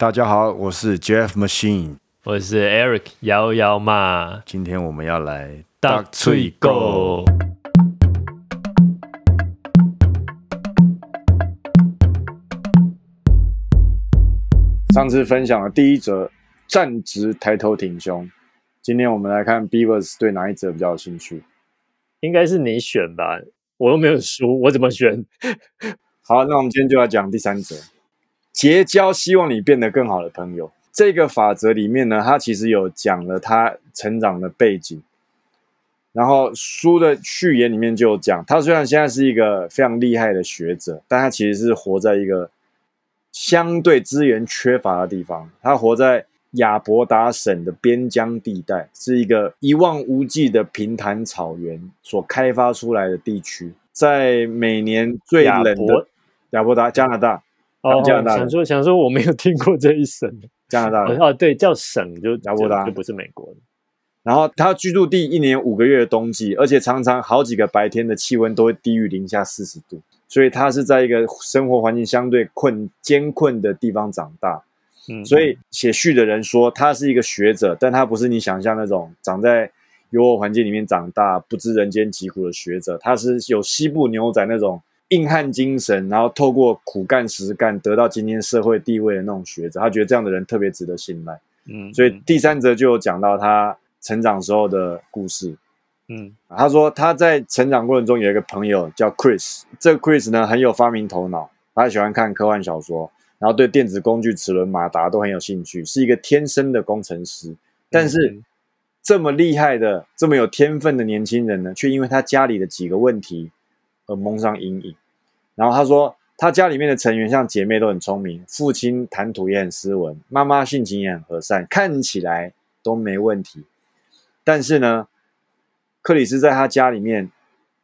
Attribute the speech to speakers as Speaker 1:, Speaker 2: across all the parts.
Speaker 1: 大家好，我是 Jeff Machine，
Speaker 2: 我是 Eric 摇摇嘛，
Speaker 1: 今天我们要来
Speaker 2: 大脆狗。
Speaker 1: 上次分享了第一则站直抬头挺胸，今天我们来看 Beavers 对哪一则比较有兴趣？
Speaker 2: 应该是你选吧，我又没有输，我怎么选？
Speaker 1: 好，那我们今天就要讲第三则，结交希望你变得更好的朋友。这个法则里面呢，他其实有讲了他成长的背景，然后书的序言里面就有讲，他虽然现在是一个非常厉害的学者，但他其实是活在一个相对资源缺乏的地方。他活在亚伯达省的边疆地带，是一个一望无际的平坦草原所开发出来的地区，在每年最冷的亚伯达加拿大。
Speaker 2: 哦，加拿大想说想说我没有听过这一省。
Speaker 1: 加拿大
Speaker 2: 哦，对，叫省就
Speaker 1: 加拿大，
Speaker 2: 就不是美国的。
Speaker 1: 然后他居住地一年五个月的冬季，而且常常好几个白天的气温都会低于零下四十度，所以他是在一个生活环境相对困艰困的地方长大。嗯，所以写序的人说他是一个学者，但他不是你想象那种长在优渥环境里面长大、不知人间疾苦的学者，他是有西部牛仔那种。硬汉精神，然后透过苦干实干得到今天社会地位的那种学者，他觉得这样的人特别值得信赖。嗯，所以第三则就有讲到他成长时候的故事。嗯，他说他在成长过程中有一个朋友叫 Chris，这个 Chris 呢很有发明头脑，他喜欢看科幻小说，然后对电子工具、齿轮、马达都很有兴趣，是一个天生的工程师。但是这么厉害的、这么有天分的年轻人呢，却因为他家里的几个问题。而蒙上阴影。然后他说，他家里面的成员像姐妹都很聪明，父亲谈吐也很斯文，妈妈性情也很和善，看起来都没问题。但是呢，克里斯在他家里面，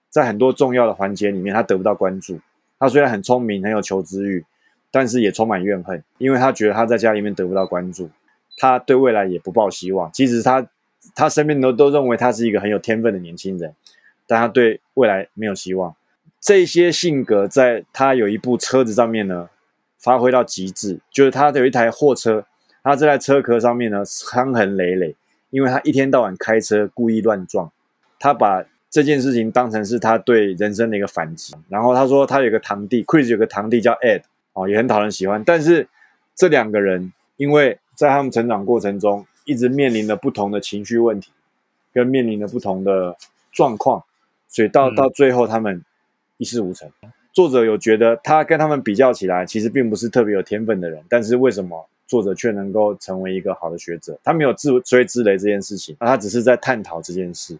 Speaker 1: 在很多重要的环节里面，他得不到关注。他虽然很聪明，很有求知欲，但是也充满怨恨，因为他觉得他在家里面得不到关注，他对未来也不抱希望。即使他他身边都都认为他是一个很有天分的年轻人，但他对未来没有希望。这些性格在他有一部车子上面呢，发挥到极致。就是他有一台货车，他这台车壳上面呢伤痕累累，因为他一天到晚开车故意乱撞。他把这件事情当成是他对人生的一个反击。然后他说他有个堂弟，Chris 有个堂弟叫 Ed，哦，也很讨人喜欢。但是这两个人因为在他们成长过程中一直面临着不同的情绪问题，跟面临着不同的状况，所以到到最后他们。一事无成。作者有觉得他跟他们比较起来，其实并不是特别有天分的人，但是为什么作者却能够成为一个好的学者？他没有自追自雷这件事情，他只是在探讨这件事。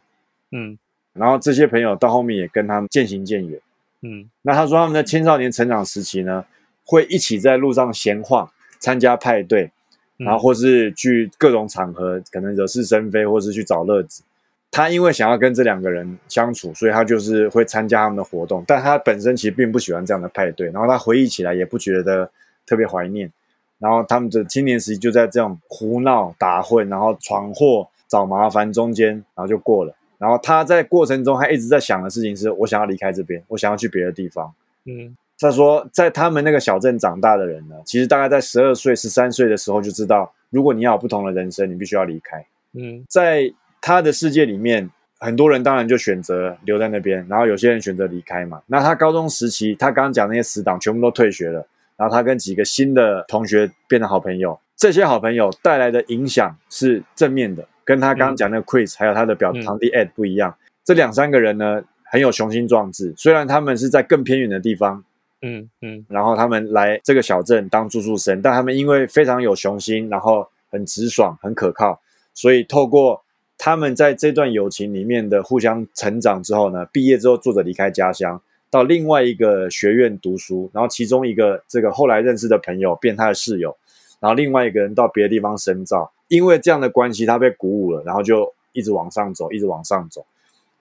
Speaker 1: 嗯，然后这些朋友到后面也跟他们渐行渐远。嗯，那他说他们在青少年成长时期呢，会一起在路上闲晃，参加派对，然后或是去各种场合，可能惹是生非，或是去找乐子。他因为想要跟这两个人相处，所以他就是会参加他们的活动。但他本身其实并不喜欢这样的派对，然后他回忆起来也不觉得特别怀念。然后他们的青年时期就在这种胡闹、打混、然后闯祸、找麻烦中间，然后就过了。然后他在过程中还一直在想的事情是：我想要离开这边，我想要去别的地方。嗯，他说，在他们那个小镇长大的人呢，其实大概在十二岁、十三岁的时候就知道，如果你要有不同的人生，你必须要离开。嗯，在他的世界里面，很多人当然就选择留在那边，然后有些人选择离开嘛。那他高中时期，他刚刚讲那些死党全部都退学了，然后他跟几个新的同学变成好朋友。这些好朋友带来的影响是正面的，跟他刚刚讲那个 Chris 还有他的表堂弟 Ed 不一样。这两三个人呢，很有雄心壮志，虽然他们是在更偏远的地方，嗯嗯，然后他们来这个小镇当住宿生，但他们因为非常有雄心，然后很直爽、很可靠，所以透过他们在这段友情里面的互相成长之后呢，毕业之后，作者离开家乡，到另外一个学院读书，然后其中一个这个后来认识的朋友变他的室友，然后另外一个人到别的地方深造，因为这样的关系，他被鼓舞了，然后就一直往上走，一直往上走。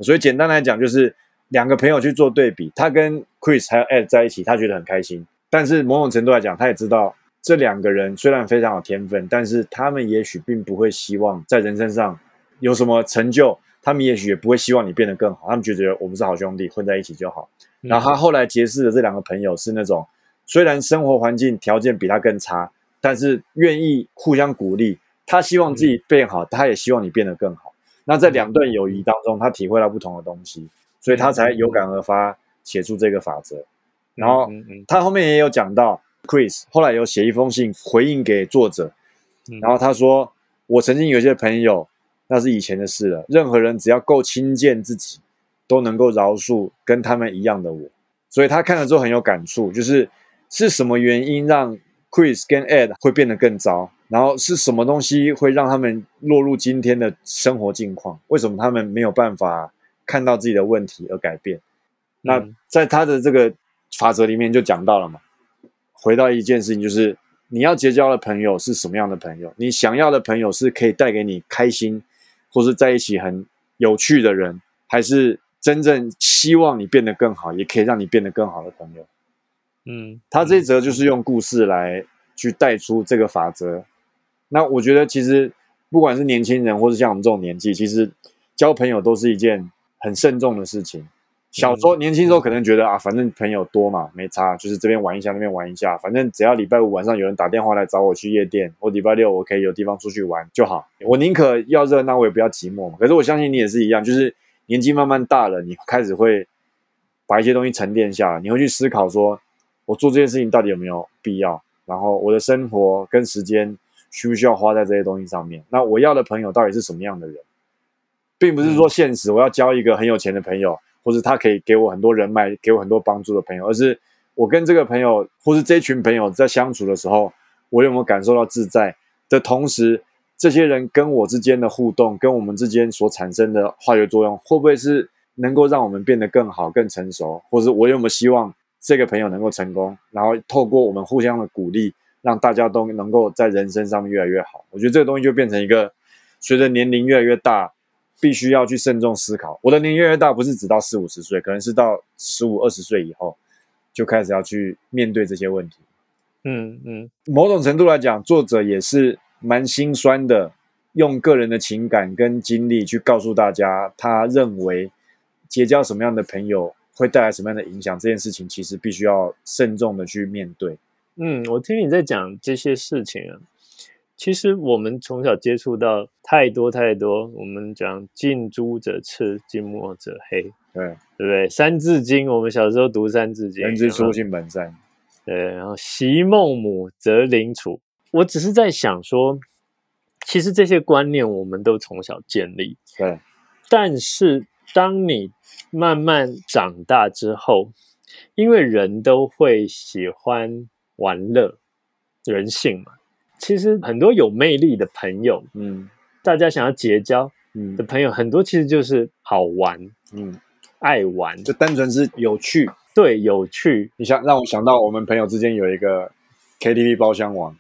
Speaker 1: 所以简单来讲，就是两个朋友去做对比，他跟 Chris 还有 Ed 在一起，他觉得很开心，但是某种程度来讲，他也知道这两个人虽然非常有天分，但是他们也许并不会希望在人生上。有什么成就，他们也许也不会希望你变得更好。他们觉得我们是好兄弟，混在一起就好。然后他后来结识的这两个朋友是那种，虽然生活环境条件比他更差，但是愿意互相鼓励。他希望自己变好，他也希望你变得更好。那在两段友谊当中，他体会到不同的东西，所以他才有感而发写出这个法则。然后他后面也有讲到，Chris 后来有写一封信回应给作者，然后他说：“我曾经有些朋友，那是以前的事了。任何人只要够轻贱自己，都能够饶恕跟他们一样的我。”所以他看了之后很有感触，就是是什么原因让 Chris 跟 Ed 会变得更糟？然后是什么东西会让他们落入今天的生活境况？为什么他们没有办法看到自己的问题而改变？那在他的这个法则里面就讲到了嘛。回到一件事情，就是你要结交的朋友是什么样的朋友？你想要的朋友是可以带给你开心，或是在一起很有趣的人，还是真正希望你变得更好，也可以让你变得更好的朋友？嗯，他这一则就是用故事来去带出这个法则。那我觉得，其实不管是年轻人，或是像我们这种年纪，其实交朋友都是一件很慎重的事情。小时候年轻时候可能觉得啊，反正朋友多嘛，没差，就是这边玩一下，那边玩一下，反正只要礼拜五晚上有人打电话来找我去夜店，或礼拜六我可以有地方出去玩就好。我宁可要热闹，我也不要寂寞嘛。可是我相信你也是一样，就是年纪慢慢大了，你开始会把一些东西沉淀下来，你会去思考说，我做这件事情到底有没有必要？然后我的生活跟时间。需不需要花在这些东西上面？那我要的朋友到底是什么样的人，并不是说现实我要交一个很有钱的朋友，或是他可以给我很多人脉、给我很多帮助的朋友，而是我跟这个朋友或是这群朋友在相处的时候，我有没有感受到自在的同时，这些人跟我之间的互动，跟我们之间所产生的化学作用，会不会是能够让我们变得更好、更成熟？或者我有没有希望这个朋友能够成功？然后透过我们互相的鼓励。让大家都能够在人生上面越来越好，我觉得这个东西就变成一个随着年龄越来越大，必须要去慎重思考。我的年龄越来越大，不是只到四五十岁，可能是到十五二十岁以后，就开始要去面对这些问题。嗯嗯，某种程度来讲，作者也是蛮心酸的，用个人的情感跟经历去告诉大家，他认为结交什么样的朋友会带来什么样的影响，这件事情其实必须要慎重的去面对。
Speaker 2: 嗯，我听你在讲这些事情啊，其实我们从小接触到太多太多。我们讲近朱者赤，近墨者黑，
Speaker 1: 对
Speaker 2: 对不对？《三字经》，我们小时候读《三字经》，
Speaker 1: 人之初，性本善。
Speaker 2: 对，然后习孟母，择邻处。我只是在想说，其实这些观念我们都从小建立。
Speaker 1: 对，
Speaker 2: 但是当你慢慢长大之后，因为人都会喜欢。玩乐，人性嘛，其实很多有魅力的朋友，嗯，大家想要结交，嗯的朋友很多，其实就是好玩，嗯，爱玩，
Speaker 1: 就单纯是有趣，
Speaker 2: 对，有趣。
Speaker 1: 你想让我想到我们朋友之间有一个 KTV 包厢王，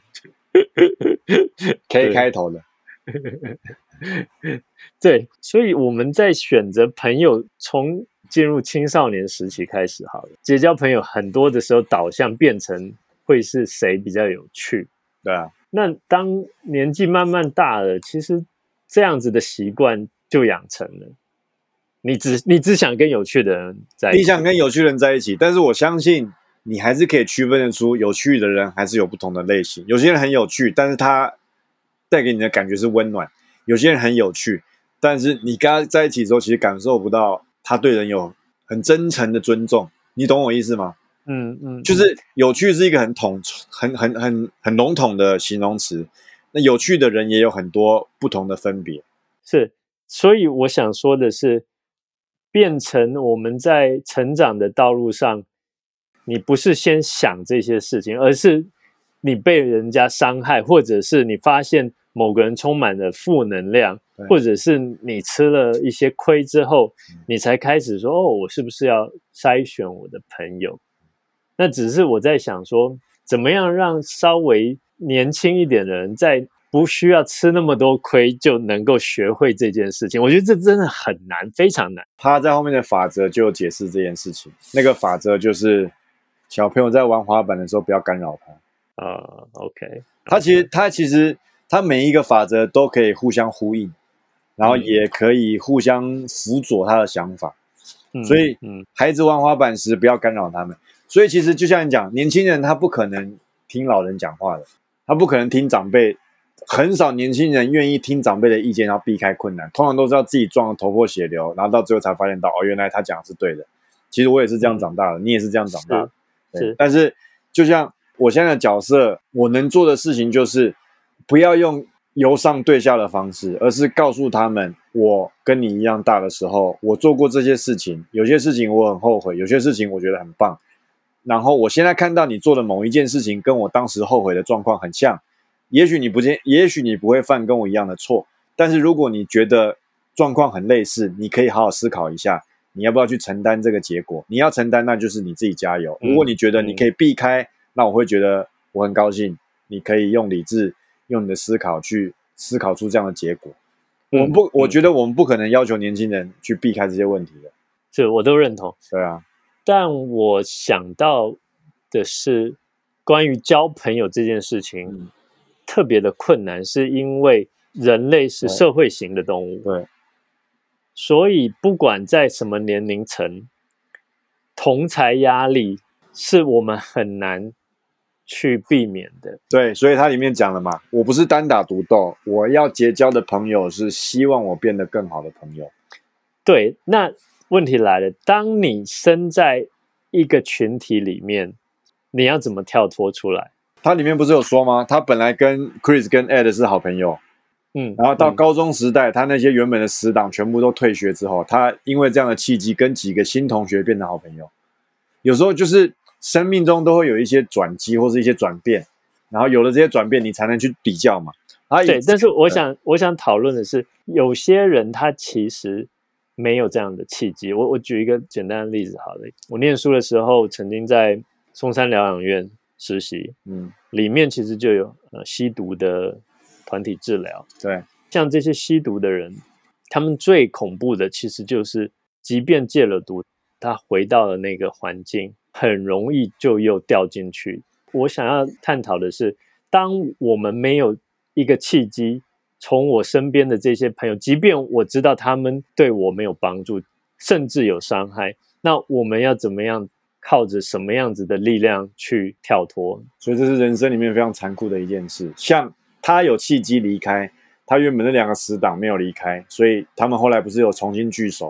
Speaker 1: K 开头的，
Speaker 2: 对，所以我们在选择朋友，从进入青少年时期开始，好了，结交朋友很多的时候导向变成。会是谁比较有趣？
Speaker 1: 对啊，
Speaker 2: 那当年纪慢慢大了，其实这样子的习惯就养成了。你只你只想跟有趣的人在，
Speaker 1: 你想跟有趣的人在一起，但是我相信你还是可以区分得出有趣的人还是有不同的类型。有些人很有趣，但是他带给你的感觉是温暖；有些人很有趣，但是你跟他在一起之后，其实感受不到他对人有很真诚的尊重。你懂我意思吗？嗯嗯，就是有趣是一个很统、很很很很笼统的形容词。那有趣的人也有很多不同的分别。
Speaker 2: 是，所以我想说的是，变成我们在成长的道路上，你不是先想这些事情，而是你被人家伤害，或者是你发现某个人充满了负能量，或者是你吃了一些亏之后，你才开始说：“哦，我是不是要筛选我的朋友？”那只是我在想说，怎么样让稍微年轻一点的人，在不需要吃那么多亏就能够学会这件事情？我觉得这真的很难，非常难。
Speaker 1: 他在后面的法则就解释这件事情。那个法则就是，小朋友在玩滑板的时候不要干扰他。
Speaker 2: 啊，OK。
Speaker 1: 他其实他其实他每一个法则都可以互相呼应，然后也可以互相辅佐他的想法。所以，孩子玩滑板时不要干扰他们。所以其实就像你讲，年轻人他不可能听老人讲话的，他不可能听长辈，很少年轻人愿意听长辈的意见，然后避开困难，通常都是要自己撞得头破血流，然后到最后才发现到哦，原来他讲的是对的。其实我也是这样长大的，你也是这样长大的，对
Speaker 2: 是
Speaker 1: 但是就像我现在的角色，我能做的事情就是不要用由上对下的方式，而是告诉他们，我跟你一样大的时候，我做过这些事情，有些事情我很后悔，有些事情我觉得很棒。然后我现在看到你做的某一件事情，跟我当时后悔的状况很像，也许你不见，也许你不会犯跟我一样的错，但是如果你觉得状况很类似，你可以好好思考一下，你要不要去承担这个结果？你要承担，那就是你自己加油。
Speaker 2: 嗯
Speaker 1: 如果你觉得你可以避开，那我会觉得我很高兴，你可以用理智，用你的思考去思考出这样的结果。我们不，我觉得我们不可能要求年轻人去避开这些问题的。
Speaker 2: 是我都认同。
Speaker 1: 对啊，
Speaker 2: 但我想到的是，关于交朋友这件事情，
Speaker 1: 嗯
Speaker 2: 特别的困难，是因为人类是社会型的动物，
Speaker 1: 对，
Speaker 2: 所以不管在什么年龄层，同才压力是我们很难去避免的。
Speaker 1: 对，所以它里面讲了嘛，我不是单打独斗，我要结交的朋友是希望我变得更好的朋友。
Speaker 2: 对，那问题来了，当你身在一个群体里面，你要怎么跳脱出来？
Speaker 1: 他里面不是有说吗？他本来跟 Chris 跟 Ed 是好朋友，
Speaker 2: 嗯，
Speaker 1: 然后到
Speaker 2: 嗯
Speaker 1: 高中时代，他那些原本的死党全部都退学之后，他因为这样的契机，跟几个新同学变成好朋友。有时候就是生命中都会有一些转机或是一些转变，然后有了这些转变，你才能去比较嘛。啊，
Speaker 2: 对，但是我
Speaker 1: 对
Speaker 2: 想我想讨论的是，有些人他其实没有这样的契机。我我举一个简单的例子好了，我念书的时候曾经在松山疗养院实习，
Speaker 1: 嗯，
Speaker 2: 里面其实就有呃吸毒的团体治疗。
Speaker 1: 对，
Speaker 2: 像这些吸毒的人，他们最恐怖的其实就是，即便戒了毒，他回到了那个环境，很容易就又掉进去。我想要探讨的是，当我们没有一个契机，从我身边的这些朋友，即便我知道他们对我没有帮助，甚至有伤害，那我们要怎么样靠着什么样子的力量去跳脱？
Speaker 1: 所以这是人生里面非常残酷的一件事。像他有契机离开，他原本那两个死党没有离开，所以他们后来不是有重新聚首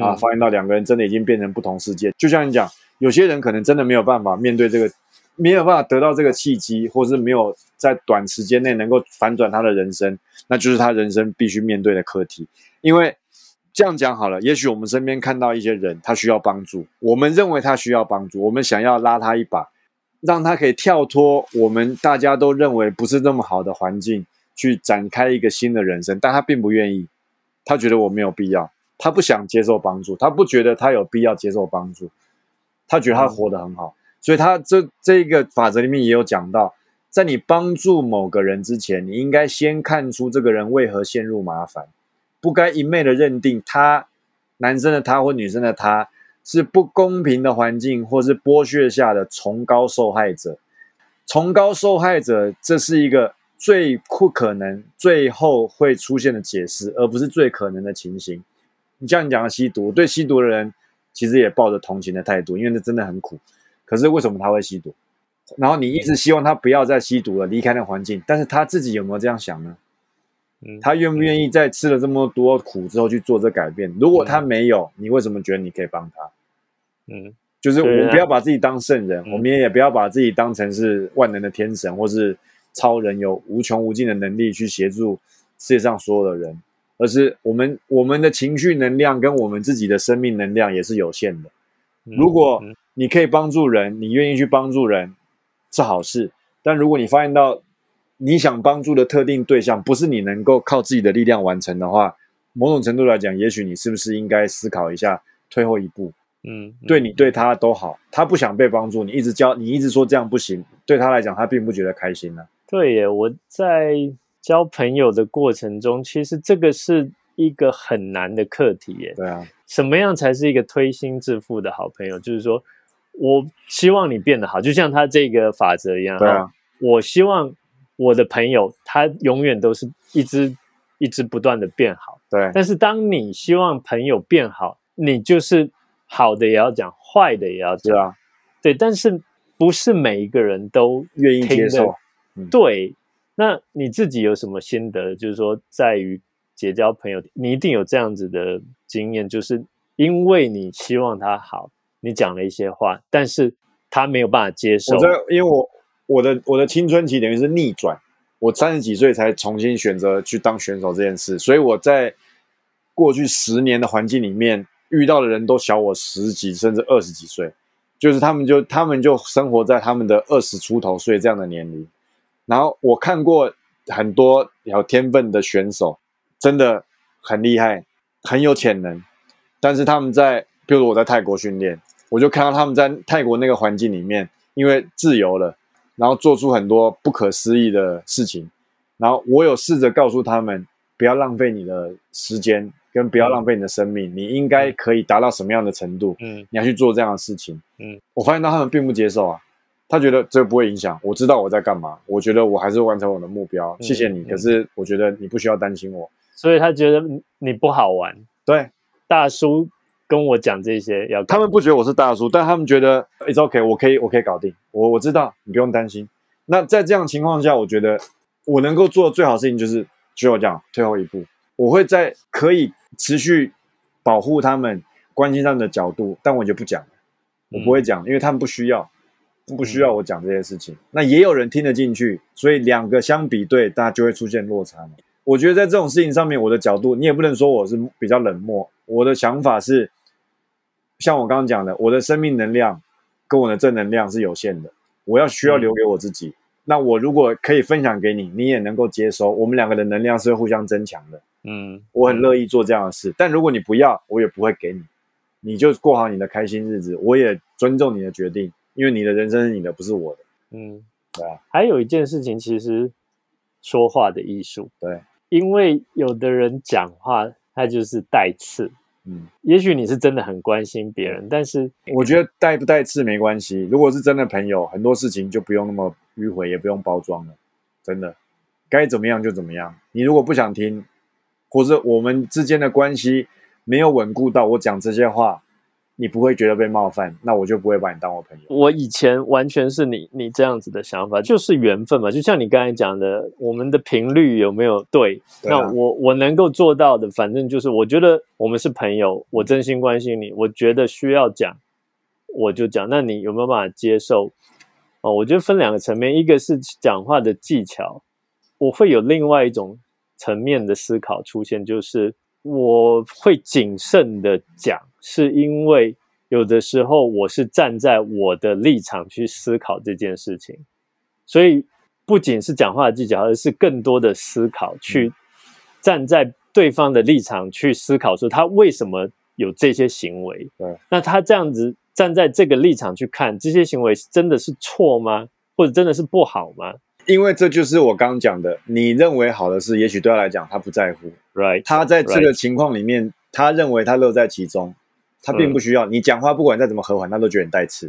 Speaker 1: 啊，
Speaker 2: 嗯
Speaker 1: 发现到两个人真的已经变成不同世界。就像你讲，有些人可能真的没有办法面对这个，没有办法得到这个契机，或是没有在短时间内能够反转他的人生，那就是他人生必须面对的课题。因为这样讲好了，也许我们身边看到一些人，他需要帮助，我们认为他需要帮助，我们想要拉他一把，让他可以跳脱我们大家都认为不是那么好的环境，去展开一个新的人生，但他并不愿意，他觉得我没有必要，他不想接受帮助，他不觉得他有必要。接受帮助，他觉得他活得很好，所以他这这一个法则里面也有讲到，在你帮助某个人之前，你应该先看出这个人为何陷入麻烦，不该一昧的认定他男生的他或女生的他是不公平的环境或是剥削下的崇高受害者。崇高受害者，这是一个最不可能最后会出现的解释，而不是最可能的情形。你像你讲的吸毒，对吸毒的人其实也抱着同情的态度，因为那真的很苦。可是为什么他会吸毒？然后你一直希望他不要再吸毒了，离开那个环境，但是他自己有没有这样想呢？
Speaker 2: 嗯，
Speaker 1: 他愿不愿意在吃了这么多苦之后去做这改变？如果他没有，你为什么觉得你可以帮他？
Speaker 2: 嗯
Speaker 1: 就是我不要把自己当圣人，
Speaker 2: 嗯
Speaker 1: 我们也不要把自己当成是万能的天神或是超人，有无穷无尽的能力去协助世界上所有的人，而是我们我们的情绪能量跟我们自己的生命能量也是有限的。
Speaker 2: 嗯
Speaker 1: 如果
Speaker 2: 嗯
Speaker 1: 你可以帮助人，你愿意去帮助人是好事，但如果你发现到你想帮助的特定对象不是你能够靠自己的力量完成的话，某种程度来讲，也许你是不是应该思考一下，退后一步。
Speaker 2: 嗯，
Speaker 1: 对你对他都好，他不想被帮助，你一直教，你一直说这样不行，对他来讲，他并不觉得开心呢、
Speaker 2: 对耶，我在交朋友的过程中，其实这个是一个很难的课题耶。
Speaker 1: 对啊，
Speaker 2: 什么样才是一个推心置腹的好朋友？就是说我希望你变得好，就像他这个法则一样。
Speaker 1: 对啊
Speaker 2: 哦，我希望我的朋友他永远都是一直一直不断的变好。
Speaker 1: 对
Speaker 2: 但是当你希望朋友变好，你就是好的也要讲，坏的也要讲。
Speaker 1: 对啊，
Speaker 2: 对，但是不是每一个人都
Speaker 1: 愿意接受
Speaker 2: 对，那你自己有什么心得？就是说，在于结交朋友，你一定有这样子的经验，就是因为你希望他好，你讲了一些话，但是他没有办法接受
Speaker 1: 我。在因为我我的我的青春期等于是逆转，我三十几岁才重新选择去当选手这件事，所以我在过去十年的环境里面遇到的人都小我十几甚至二十几岁，就是他们就他们就生活在他们的二十出头岁这样的年龄，然后我看过很多有天分的选手，真的很厉害，很有潜能，但是他们在，比如我在泰国训练，我就看到他们在泰国那个环境里面，因为自由了，然后做出很多不可思议的事情，然后我有试着告诉他们，不要浪费你的时间，跟不要浪费你的生命，你应该可以达到什么样的程度，
Speaker 2: 嗯
Speaker 1: 你要去做这样的事情。
Speaker 2: 嗯，
Speaker 1: 我发现到他们并不接受啊，他觉得这不会影响，我知道我在干嘛，我觉得我还是完成我的目标，谢谢你。
Speaker 2: 嗯
Speaker 1: 可是我觉得你不需要担心我。
Speaker 2: 所以他觉得你你不好玩。
Speaker 1: 对
Speaker 2: 大叔跟我讲这些要
Speaker 1: 他们不觉得我是大叔，但他们觉得 it's OK，我可以，我可以搞定，我我知道，你不用担心。那在这样情况下，我觉得我能够做的最好的事情就是，就我讲退后一步，我会在可以持续保护他们、关心他们的角度，但我就不讲了，我不会讲，因为他们不需要，不需要我讲这些事情。那也有人听得进去，所以两个相比对，大家就会出现落差嘛。我觉得在这种事情上面，我的角度你也不能说我是比较冷漠，我的想法是，像我刚刚讲的，我的生命能量跟我的正能量是有限的，我要需要留给我自己。那我如果可以分享给你，你也能够接收，我们两个的能量是会互相增强的。
Speaker 2: 嗯，
Speaker 1: 我很乐意做这样的事，但如果你不要，我也不会给你，你就过好你的开心日子，我也尊重你的决定，因为你的人生是你的，不是我的。
Speaker 2: 嗯，
Speaker 1: 对啊，
Speaker 2: 还有一件事情，其实说话的艺术，
Speaker 1: 对，
Speaker 2: 因为有的人讲话他就是带刺，
Speaker 1: 嗯，
Speaker 2: 也许你是真的很关心别人，但是
Speaker 1: 我觉得带不带刺没关系，如果是真的朋友，很多事情就不用那么迂回，也不用包装了，真的，该怎么样就怎么样。你如果不想听，或者我们之间的关系没有稳固到我讲这些话，你不会觉得被冒犯，那我就不会把你当我朋友。
Speaker 2: 我以前完全是你你这样子的想法，就是缘分嘛。就像你刚才讲的，我们的频率有没有对？
Speaker 1: 对啊
Speaker 2: 那我我能够做到的，反正就是我觉得我们是朋友，我真心关心你，我觉得需要讲，我就讲。那你有没有办法接受？哦，我觉得分两个层面，一个是讲话的技巧，我会有另外一种层面的思考出现，就是我会谨慎的讲，是因为有的时候我是站在我的立场去思考这件事情，所以不仅是讲话的技巧，而是更多的思考，去站在对方的立场去思考，说他为什么有这些行为。
Speaker 1: 对，
Speaker 2: 那他这样子站在这个立场去看，这些行为真的是错吗？或者真的是不好吗
Speaker 1: 因为这就是我刚刚讲的，你认为好的事，也许对他来讲他不在乎
Speaker 2: ，？Right？
Speaker 1: 他在这个情况里面，他认为他乐在其中，他并不需要、你讲话，不管再怎么和缓，他都觉得你带刺。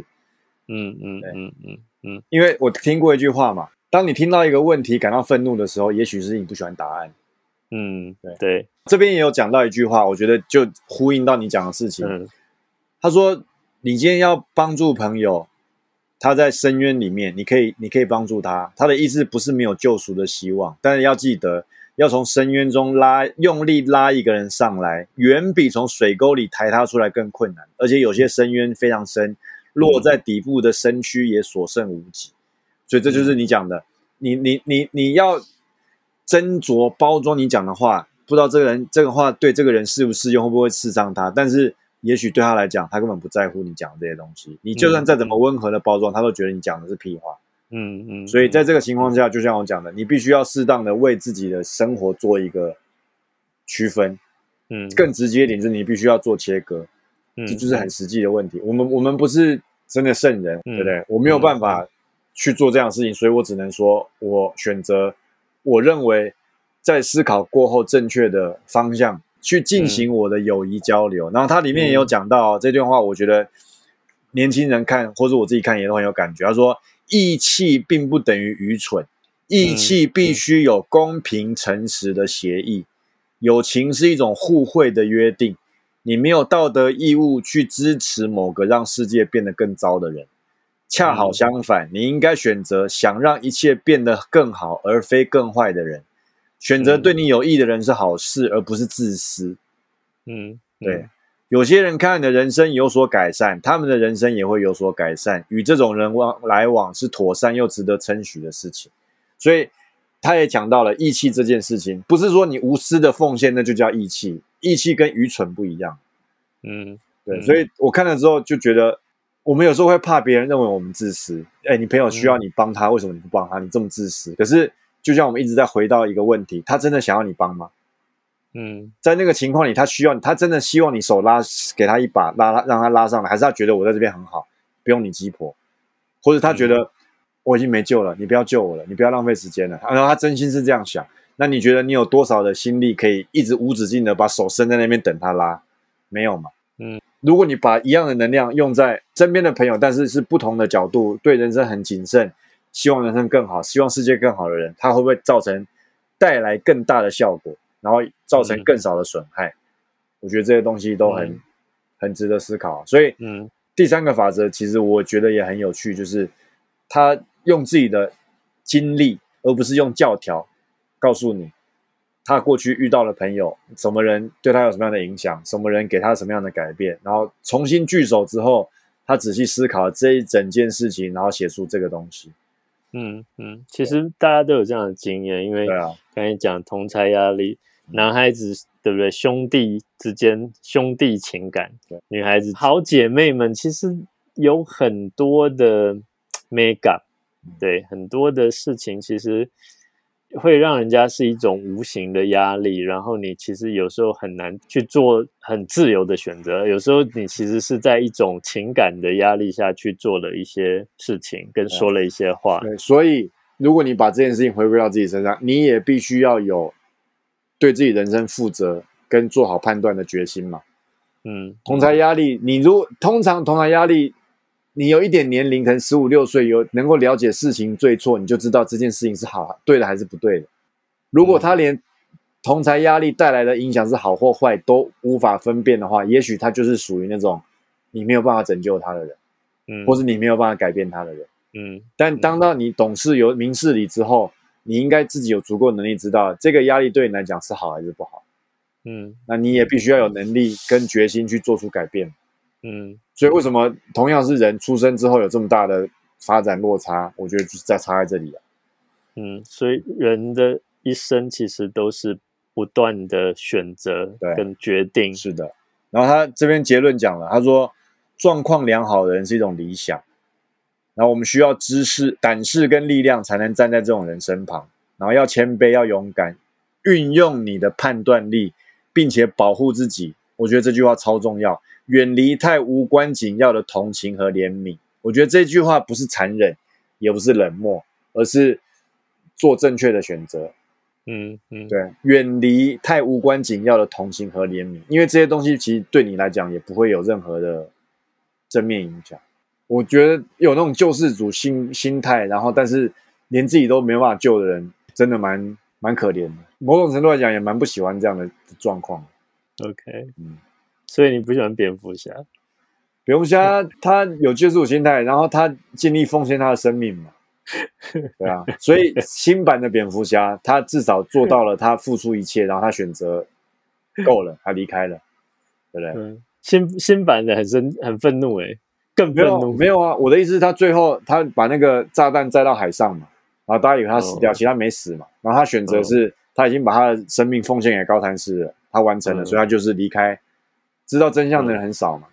Speaker 2: 嗯嗯嗯嗯嗯
Speaker 1: 因为我听过一句话嘛，当你听到一个问题感到愤怒的时候，也许是你不喜欢答案。
Speaker 2: 嗯，
Speaker 1: 对
Speaker 2: 对，
Speaker 1: 这边也有讲到一句话，我觉得就呼应到你讲的事情。
Speaker 2: 嗯
Speaker 1: 他说：“你今天要帮助朋友，他在深渊里面，你可以，你可以帮助他。他的意思不是没有救赎的希望，但是要记得，要从深渊中拉，用力拉一个人上来，远比从水沟里抬他出来更困难。而且有些深渊非常深，落在底部的身躯也所剩无几。所以这就是你讲的，你你你你要斟酌包装你讲的话，不知道这个人这个话对这个人适不适用，会不会刺伤他，但是。”也许对他来讲，他根本不在乎你讲的这些东西。你就算再怎么温和的包装，他都觉得你讲的是屁话。
Speaker 2: 嗯嗯，
Speaker 1: 所以在这个情况下，就像我讲的，你必须要适当的为自己的生活做一个区分。
Speaker 2: 嗯
Speaker 1: 更直接一点，就是你必须要做切割，
Speaker 2: 嗯
Speaker 1: 这就是很实际的问题。我们我们不是真的圣人，
Speaker 2: 嗯
Speaker 1: 对不对？我没有办法去做这样的事情，所以我只能说我选择我认为在思考过后正确的方向。去进行我的友谊交流，然后它里面也有讲到、这段话，我觉得年轻人看或者我自己看也都很有感觉。他说：“义气并不等于愚蠢，义气必须有公平诚实的协议。友情是一种互惠的约定，你没有道德义务去支持某个让世界变得更糟的人。恰好相反，你应该选择想让一切变得更好，而非更坏的人。选择对你有益的人是好事，而不是自私。
Speaker 2: 嗯，
Speaker 1: 对，有些人看你的人生有所改善，他们的人生也会有所改善。与这种人往来往是妥善又值得称许的事情。所以他也讲到了义气这件事情，不是说你无私的奉献那就叫义气，义气跟愚蠢不一样。
Speaker 2: 嗯，
Speaker 1: 对，
Speaker 2: 嗯
Speaker 1: 所以我看了之后就觉得，我们有时候会怕别人认为我们自私。哎，你朋友需要你帮他，为什么你不帮他？你这么自私。可是，就像我们一直在回到一个问题，他真的想要你帮吗？
Speaker 2: 嗯
Speaker 1: 在那个情况里，他需要，他真的希望你手拉给他一把，拉他让他拉上来，还是他觉得我在这边很好，不用你鸡婆，或者他觉得我已经没救了，你不要救我了，你不要浪费时间了。然后他真心是这样想，那你觉得你有多少的心力可以一直无止境的把手伸在那边等他拉？没有嘛？
Speaker 2: 嗯，
Speaker 1: 如果你把一样的能量用在身边的朋友，但是是不同的角度，对人生很谨慎，希望人生更好，希望世界更好的人，他会不会造成带来更大的效果，然后造成更少的损害？我觉得这些东西都很、
Speaker 2: 嗯
Speaker 1: 很值得思考。所以
Speaker 2: 嗯
Speaker 1: 第三个法则，其实我觉得也很有趣，就是他用自己的经历，而不是用教条告诉你他过去遇到的朋友，什么人对他有什么样的影响，什么人给他什么样的改变，然后重新聚首之后，他仔细思考这一整件事情，然后写出这个东西。
Speaker 2: 嗯嗯，其实大家都有这样的经验，因为刚才讲同才压力，男孩子对不对？兄弟之间兄弟情感
Speaker 1: 对，
Speaker 2: 女孩子好姐妹们其实有很多的 make up，对，很多的事情其实会让人家是一种无形的压力，然后你其实有时候很难去做很自由的选择，有时候你其实是在一种情感的压力下去做了一些事情，跟说了一些话，
Speaker 1: 对，所以如果你把这件事情回归到自己身上，你也必须要有对自己人生负责跟做好判断的决心嘛。
Speaker 2: 嗯，
Speaker 1: 同才压力，你如通常同才压力，你有一点年龄，可能十五六岁，有能够了解事情对错，你就知道这件事情是好对的还是不对的。如果他连同才压力带来的影响是好或坏都无法分辨的话，也许他就是属于那种你没有办法拯救他的人，
Speaker 2: 嗯，
Speaker 1: 或是你没有办法改变他的人。
Speaker 2: 嗯
Speaker 1: 但当到你懂事有明事理之后，你应该自己有足够能力知道这个压力对你来讲是好还是不好。
Speaker 2: 嗯
Speaker 1: 那你也必须要有能力跟决心去做出改变。
Speaker 2: 嗯
Speaker 1: 所以为什么同样是人出生之后有这么大的发展落差？我觉得就是在差在这里啊。
Speaker 2: 嗯，所以人的一生其实都是不断的选择跟决定。
Speaker 1: 是的。然后他这边结论讲了，他说状况良好的人是一种理想，然后我们需要知识、胆识跟力量才能站在这种人身旁，然后要谦卑、要勇敢，运用你的判断力，并且保护自己。我觉得这句话超重要，远离太无关紧要的同情和怜悯。我觉得这句话不是残忍，也不是冷漠，而是做正确的选择。
Speaker 2: 嗯嗯，
Speaker 1: 对，远离太无关紧要的同情和怜悯，因为这些东西其实对你来讲也不会有任何的正面影响。我觉得有那种救世主心心态，然后但是连自己都没办法救的人，真的蛮蛮可怜的。某种程度来讲，也蛮不喜欢这样的状况。
Speaker 2: OK，
Speaker 1: 嗯，
Speaker 2: 所以你不喜欢蝙蝠侠？
Speaker 1: 蝙蝠侠他有救世主心态，然后他尽力奉献他的生命嘛，对啊，所以新版的蝙蝠侠他至少做到了他付出一切，然后他选择够了，他离开了，对不对？
Speaker 2: 嗯，新新版的很生很愤怒诶，更
Speaker 1: 没有
Speaker 2: 愤怒。
Speaker 1: 没有啊，我的意思是，他最后他把那个炸弹载到海上嘛，然后大家以为他死掉，
Speaker 2: 哦
Speaker 1: 其实他没死嘛。然后他选择是，他已经把他的生命奉献给高谭市了，他完成了，
Speaker 2: 嗯
Speaker 1: 所以他就是离开。知道真相的人很少嘛，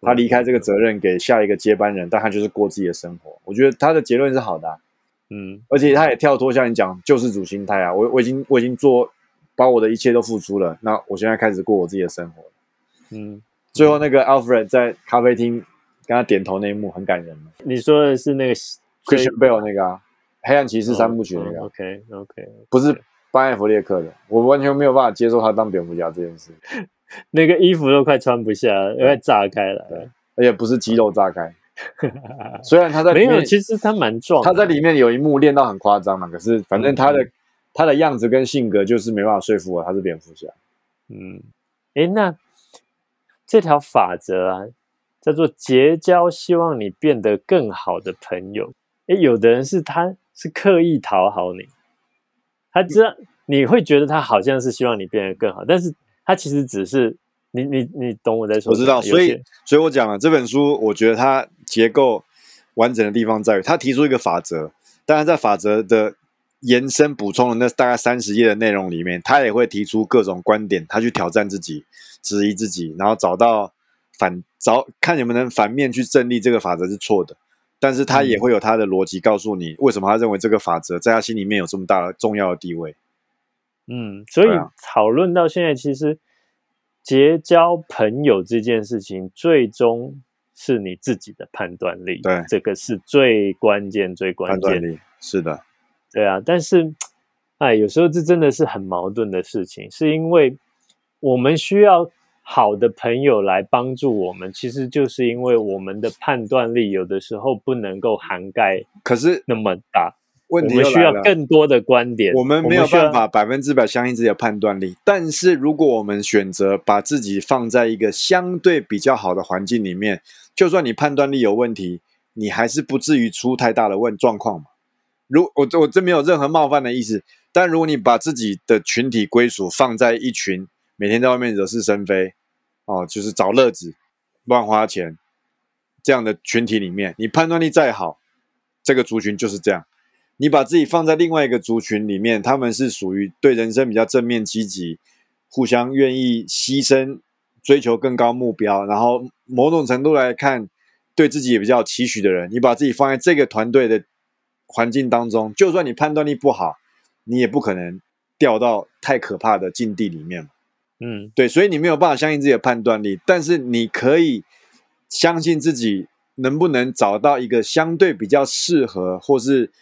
Speaker 1: 他离开这个责任给下一个接班人，但他就是过自己的生活。我觉得他的结论是好的啊、
Speaker 2: 嗯
Speaker 1: 而且他也跳脱像你讲救世主心态啊，我我已经我已经做把我的一切都付出了，那我现在开始过我自己的生活。
Speaker 2: 嗯，
Speaker 1: 最后那个 Alfred 在咖啡厅跟他点头那一幕很感人嘛。
Speaker 2: 你说的是那个
Speaker 1: Christian Bale 那个啊，黑暗骑士三部曲那个啊
Speaker 2: ，OK OK，
Speaker 1: 不是班艾弗列克的，我完全没有办法接受他当蝙蝠侠这件事，
Speaker 2: 那个衣服都快穿不下，快炸开来了。
Speaker 1: 而且不是肌肉炸开。虽然他在里
Speaker 2: 没有，
Speaker 1: 面，
Speaker 2: 其实他蛮壮。
Speaker 1: 他在里面有一幕练到很夸张嘛，可是反正他的、
Speaker 2: 嗯
Speaker 1: 他的样子跟性格就是没办法说服我他是蝙蝠侠。
Speaker 2: 嗯，哎，那这条法则啊，叫做结交希望你变得更好的朋友。诶，有的人是他是刻意讨好你，他知道你会觉得他好像是希望你变得更好，但是他其实只是你你你懂我在说
Speaker 1: 我知道，所以所以我讲了这本书，我觉得它结构完整的地方在于，他提出一个法则，当然在法则的延伸补充的那大概三十页的内容里面，他也会提出各种观点，他去挑战自己，质疑自己，然后找到反找看能不能反面去证立这个法则是错的。但是他也会有他的逻辑告诉你，为什么他认为这个法则在他心里面有这么大的重要的地位。
Speaker 2: 嗯，所以讨论到现在，其实结交朋友这件事情，最终是你自己的判断力，
Speaker 1: 对
Speaker 2: 这个是最关键、最关键的。
Speaker 1: 判断力是的，
Speaker 2: 对啊，但是，哎，有时候这真的是很矛盾的事情，是因为我们需要好的朋友来帮助我们，其实就是因为我们的判断力有的时候不能够涵盖
Speaker 1: 可是
Speaker 2: 那么大，
Speaker 1: 问
Speaker 2: 我们需要。更多的观点，
Speaker 1: 我们没有办法百分之百相信自己的判断力，但是如果我们选择把自己放在一个相对比较好的环境里面，就算你判断力有问题，你还是不至于出太大的问状况嘛。如我我这没有任何冒犯的意思，但如果你把自己的群体归属放在一群每天在外面惹是生非，哦，就是找乐子、乱花钱这样的群体里面，你判断力再好，这个族群就是这样。你把自己放在另外一个族群里面，他们是属于对人生比较正面积极，互相愿意牺牲，追求更高目标，然后某种程度来看，对自己也比较期许的人。你把自己放在这个团队的环境当中，就算你判断力不好，你也不可能掉到太可怕的境地里面嘛。
Speaker 2: 嗯
Speaker 1: 对，所以你没有办法相信自己的判断力，但是你可以相信自己能不能找到一个相对比较适合或是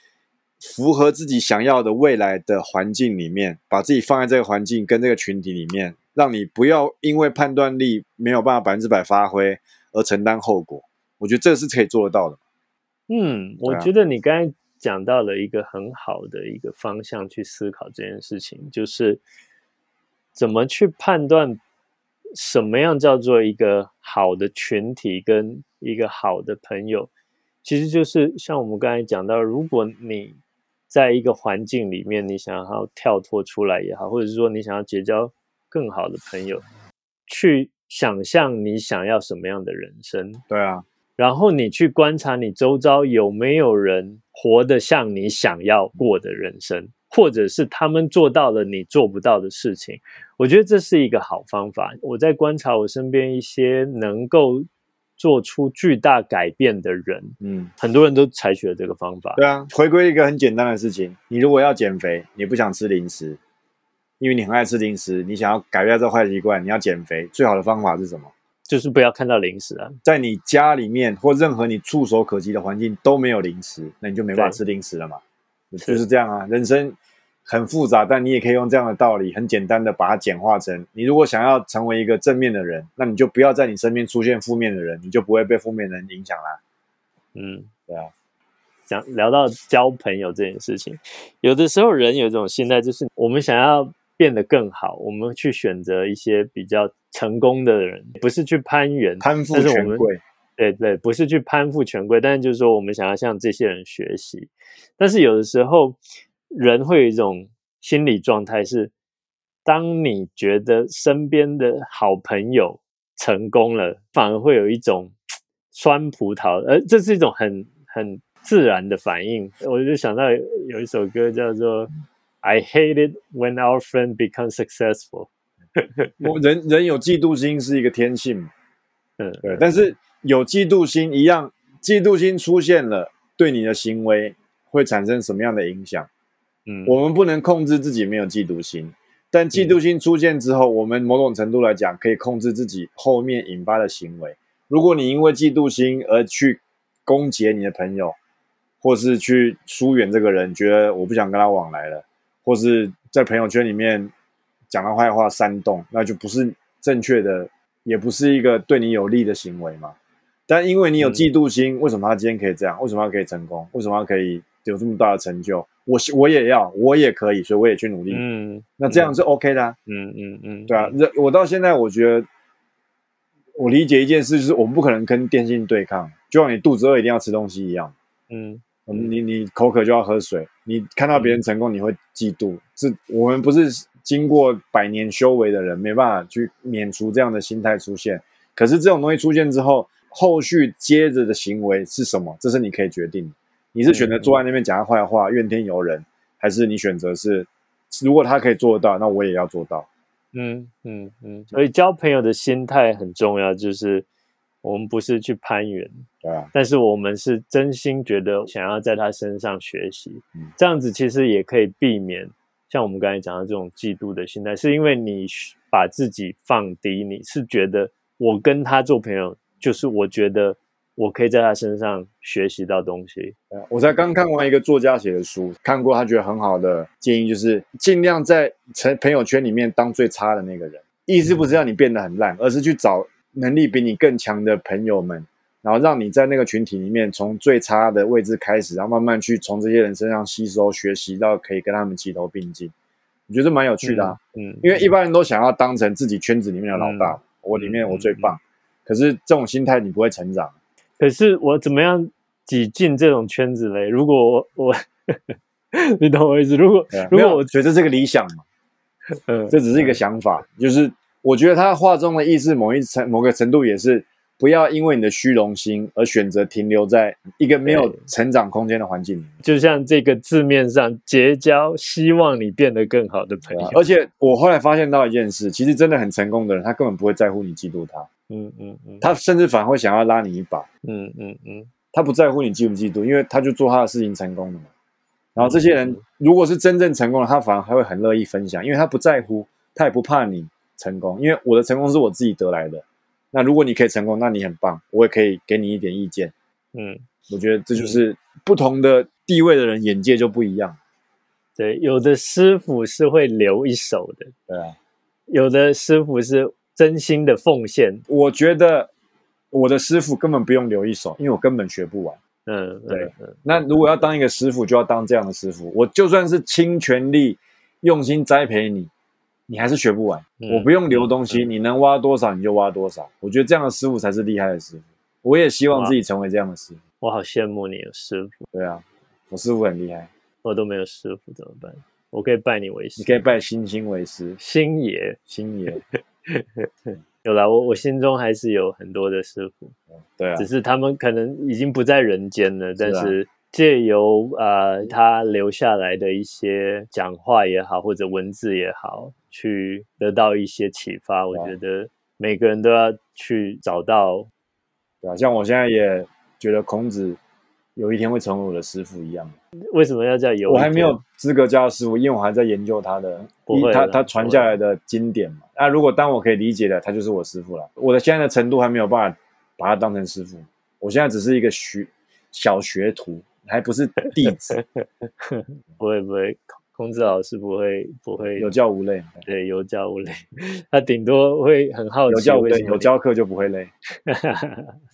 Speaker 1: 符合自己想要的未来的环境里面，把自己放在这个环境跟这个群体里面，让你不要因为判断力没有办法百分之百发挥而承担后果。我觉得这是可以做得到的。
Speaker 2: 嗯，我觉得你刚才讲到了一个很好的一个方向去思考这件事情，就是怎么去判断什么样叫做一个好的群体跟一个好的朋友，其实就是像我们刚才讲到，如果你在一个环境里面，你想要跳脱出来也好，或者是说你想要结交更好的朋友，去想象你想要什么样的人生，
Speaker 1: 对啊，
Speaker 2: 然后你去观察你周遭有没有人活得像你想要过的人生，或者是他们做到了你做不到的事情。我觉得这是一个好方法。我在观察我身边一些能够做出巨大改变的人，
Speaker 1: 嗯，
Speaker 2: 很多人都采取了这个方法。
Speaker 1: 对啊，回归一个很简单的事情，你如果要减肥，你不想吃零食，因为你很爱吃零食，你想要改变这个坏习惯，你要减肥，最好的方法是什么？
Speaker 2: 就是不要看到零食啊。
Speaker 1: 在你家里面或任何你触手可及的环境都没有零食，那你就没办法吃零食了嘛。就是这样啊，人生很复杂，但你也可以用这样的道理，很简单的把它简化成：你如果想要成为一个正面的人，那你就不要在你身边出现负面的人，你就不会被负面的人影响啦。
Speaker 2: 嗯，
Speaker 1: 对啊，
Speaker 2: 讲聊到交朋友这件事情，有的时候人有一种心态，就是我们想要变得更好，我们去选择一些比较成功的人，不是去攀援，
Speaker 1: 攀附权贵，
Speaker 2: 对对，不是去攀附权贵，但是就是说我们想要向这些人学习。但是有的时候人会有一种心理状态是，当你觉得身边的好朋友成功了，反而会有一种酸葡萄，呃，这是一种很很自然的反应。我就想到有一首歌叫做《I Hate It When Our Friend Becomes Successful 》。
Speaker 1: 我人人有嫉妒心是一个天性嘛，
Speaker 2: 嗯，
Speaker 1: 对，但是有嫉妒心一样，嫉妒心出现了，对你的行为会产生什么样的影响？
Speaker 2: 嗯，
Speaker 1: 我们不能控制自己没有嫉妒心，但嫉妒心出现之后，我们某种程度来讲可以控制自己后面引发的行为。如果你因为嫉妒心而去攻击你的朋友，或是去疏远这个人，觉得我不想跟他往来了，或是在朋友圈里面讲他坏话煽动，那就不是正确的，也不是一个对你有利的行为嘛。但因为你有
Speaker 2: 嗯
Speaker 1: 嫉妒心，为什么他今天可以这样？为什么他可以成功？为什么他可以有这么大的成就？我我也要，我也可以，所以我也去努力。
Speaker 2: 嗯，
Speaker 1: 那这样是 OK 的、啊，
Speaker 2: 嗯嗯嗯，
Speaker 1: 对啊。那我到现在我觉得，我理解一件事，就是我们不可能跟电信对抗，就像你肚子饿一定要吃东西一样。
Speaker 2: 嗯
Speaker 1: 你你口渴就要喝水，你看到别人成功，你会嫉妒。是我们不是经过百年修为的人，没办法去免除这样的心态出现。可是这种东西出现之后，后续接着的行为是什么？这是你可以决定的。你是选择坐在那边讲他坏话、怨天尤人，还是你选择是，如果他可以做得到，那我也要做到。
Speaker 2: 嗯嗯嗯，所以交朋友的心态很重要，就是我们不是去攀援，
Speaker 1: 对啊，
Speaker 2: 但是我们是真心觉得想要在他身上学习，
Speaker 1: 嗯。
Speaker 2: 这样子其实也可以避免像我们刚才讲的这种嫉妒的心态，是因为你把自己放低，你是觉得我跟他做朋友，就是我觉得我可以在他身上学习到东西。
Speaker 1: 我才刚看完一个作家写的书，看过他觉得很好的建议，就是尽量在成朋友圈里面当最差的那个人。意思不是让你变得很烂，而是去找能力比你更强的朋友们，然后让你在那个群体里面从最差的位置开始，然后慢慢去从这些人身上吸收学习到可以跟他们齐头并进。我觉得蛮有趣的、啊，
Speaker 2: 嗯，
Speaker 1: 因为一般人都想要当成自己圈子里面的老大，我里面我最棒。可是这种心态你不会成长。
Speaker 2: 可是我怎么样挤进这种圈子嘞？如果我我，你懂我意思？如果
Speaker 1: 啊
Speaker 2: 如果我
Speaker 1: 我觉得这个理想嘛，
Speaker 2: 嗯
Speaker 1: 这只是一个想法，就是我觉得他话中的意思，某一层某个程度也是不要因为你的虚荣心而选择停留在一个没有成长空间的环境里面。
Speaker 2: 就像这个字面上结交，希望你变得更好的朋友。
Speaker 1: 而且我后来发现到一件事，其实真的很成功的人，他根本不会在乎你嫉妒他，
Speaker 2: 嗯嗯嗯，
Speaker 1: 他甚至反而会想要拉你一把。
Speaker 2: 嗯嗯嗯
Speaker 1: 他不在乎你嫉不嫉妒，因为他就做他的事情成功了嘛。然后这些
Speaker 2: 嗯
Speaker 1: 人如果是真正成功了，他反而还会很乐意分享，因为他不在乎，他也不怕你成功，因为我的成功是我自己得来的。那如果你可以成功，那你很棒，我也可以给你一点意见。
Speaker 2: 嗯，
Speaker 1: 我觉得这就是不同的地位的人眼界就不一样。
Speaker 2: 对，有的师傅是会留一手的，
Speaker 1: 对啊，
Speaker 2: 有的师傅是真心的奉献。
Speaker 1: 我觉得我的师傅根本不用留一手，因为我根本学不完。
Speaker 2: 嗯，
Speaker 1: 对
Speaker 2: 嗯嗯
Speaker 1: 那如果要当一个师傅，就要当这样的师傅。我就算是倾全力、用心栽培你，你还是学不完。
Speaker 2: 嗯
Speaker 1: 我不用留东西，你能挖多少你就挖多少。我觉得这样的师傅才是厉害的师傅。我也希望自己成为这样的师傅。
Speaker 2: 我好羡慕你的师傅，
Speaker 1: 对啊，我师傅很厉害，
Speaker 2: 我都没有师傅怎么办？我可以拜你为师
Speaker 1: 你，可以拜星星为师，
Speaker 2: 星爷。
Speaker 1: 星爷。
Speaker 2: 有啦，我我心中还是有很多的师傅，
Speaker 1: 对啊
Speaker 2: 只，是他们可能已经不在人间了，但
Speaker 1: 啊
Speaker 2: 是借由呃他留下来的一些讲话也好，或者文字也好，去得到一些启发。我觉得每个人都要去找到，
Speaker 1: 对啊，像我现在也觉得孔子有一天会成为我的师傅一样。
Speaker 2: 为什么要叫有？
Speaker 1: 我还没有资格叫师傅，因为我还在研究他的他他传下来的经典嘛。那如果当我可以理解的，他就是我师傅了。我的现在的程度还没有办法把他当成师傅，我现在只是一个学小学徒，还不是弟子，
Speaker 2: 不会不会，孔孔子老师不会不会
Speaker 1: 有教无类，
Speaker 2: 对有教无类，他顶多会很好奇
Speaker 1: 有教无类，
Speaker 2: 为什么你
Speaker 1: 有教课就不会累。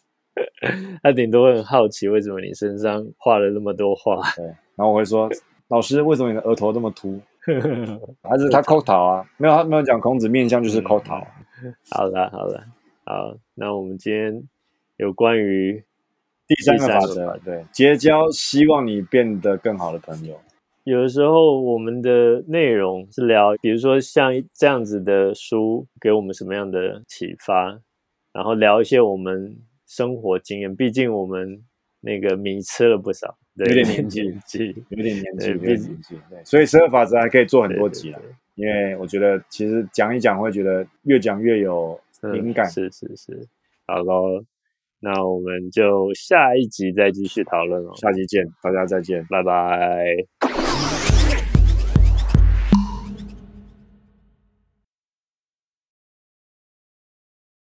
Speaker 2: 他顶多会很好奇，为什么你身上画了那么多画？
Speaker 1: 对，然后我会说，老师，为什么你的额头那么凸？还是他抠桃啊？没有，他没有讲孔子面相就是抠桃。
Speaker 2: 好了好了，好，那我们今天有关于
Speaker 1: 第三个法则，对，结交希望你变得更好的朋友。
Speaker 2: 有的时候我们的内容是聊，比如说像这样子的书给我们什么样的启发，然后聊一些我们生活经验，毕竟我们那个米吃了不少，对
Speaker 1: 有点
Speaker 2: 年纪
Speaker 1: 有点年纪，
Speaker 2: 对
Speaker 1: 有点年纪，对，所以十二法则还可以做很多集了。因为我觉得其实讲一讲会觉得越讲越有
Speaker 2: 嗯
Speaker 1: 灵感。
Speaker 2: 是是是，好喽，那我们就下一集再继续讨论哦，
Speaker 1: 下期见，大家再见。
Speaker 2: 拜拜。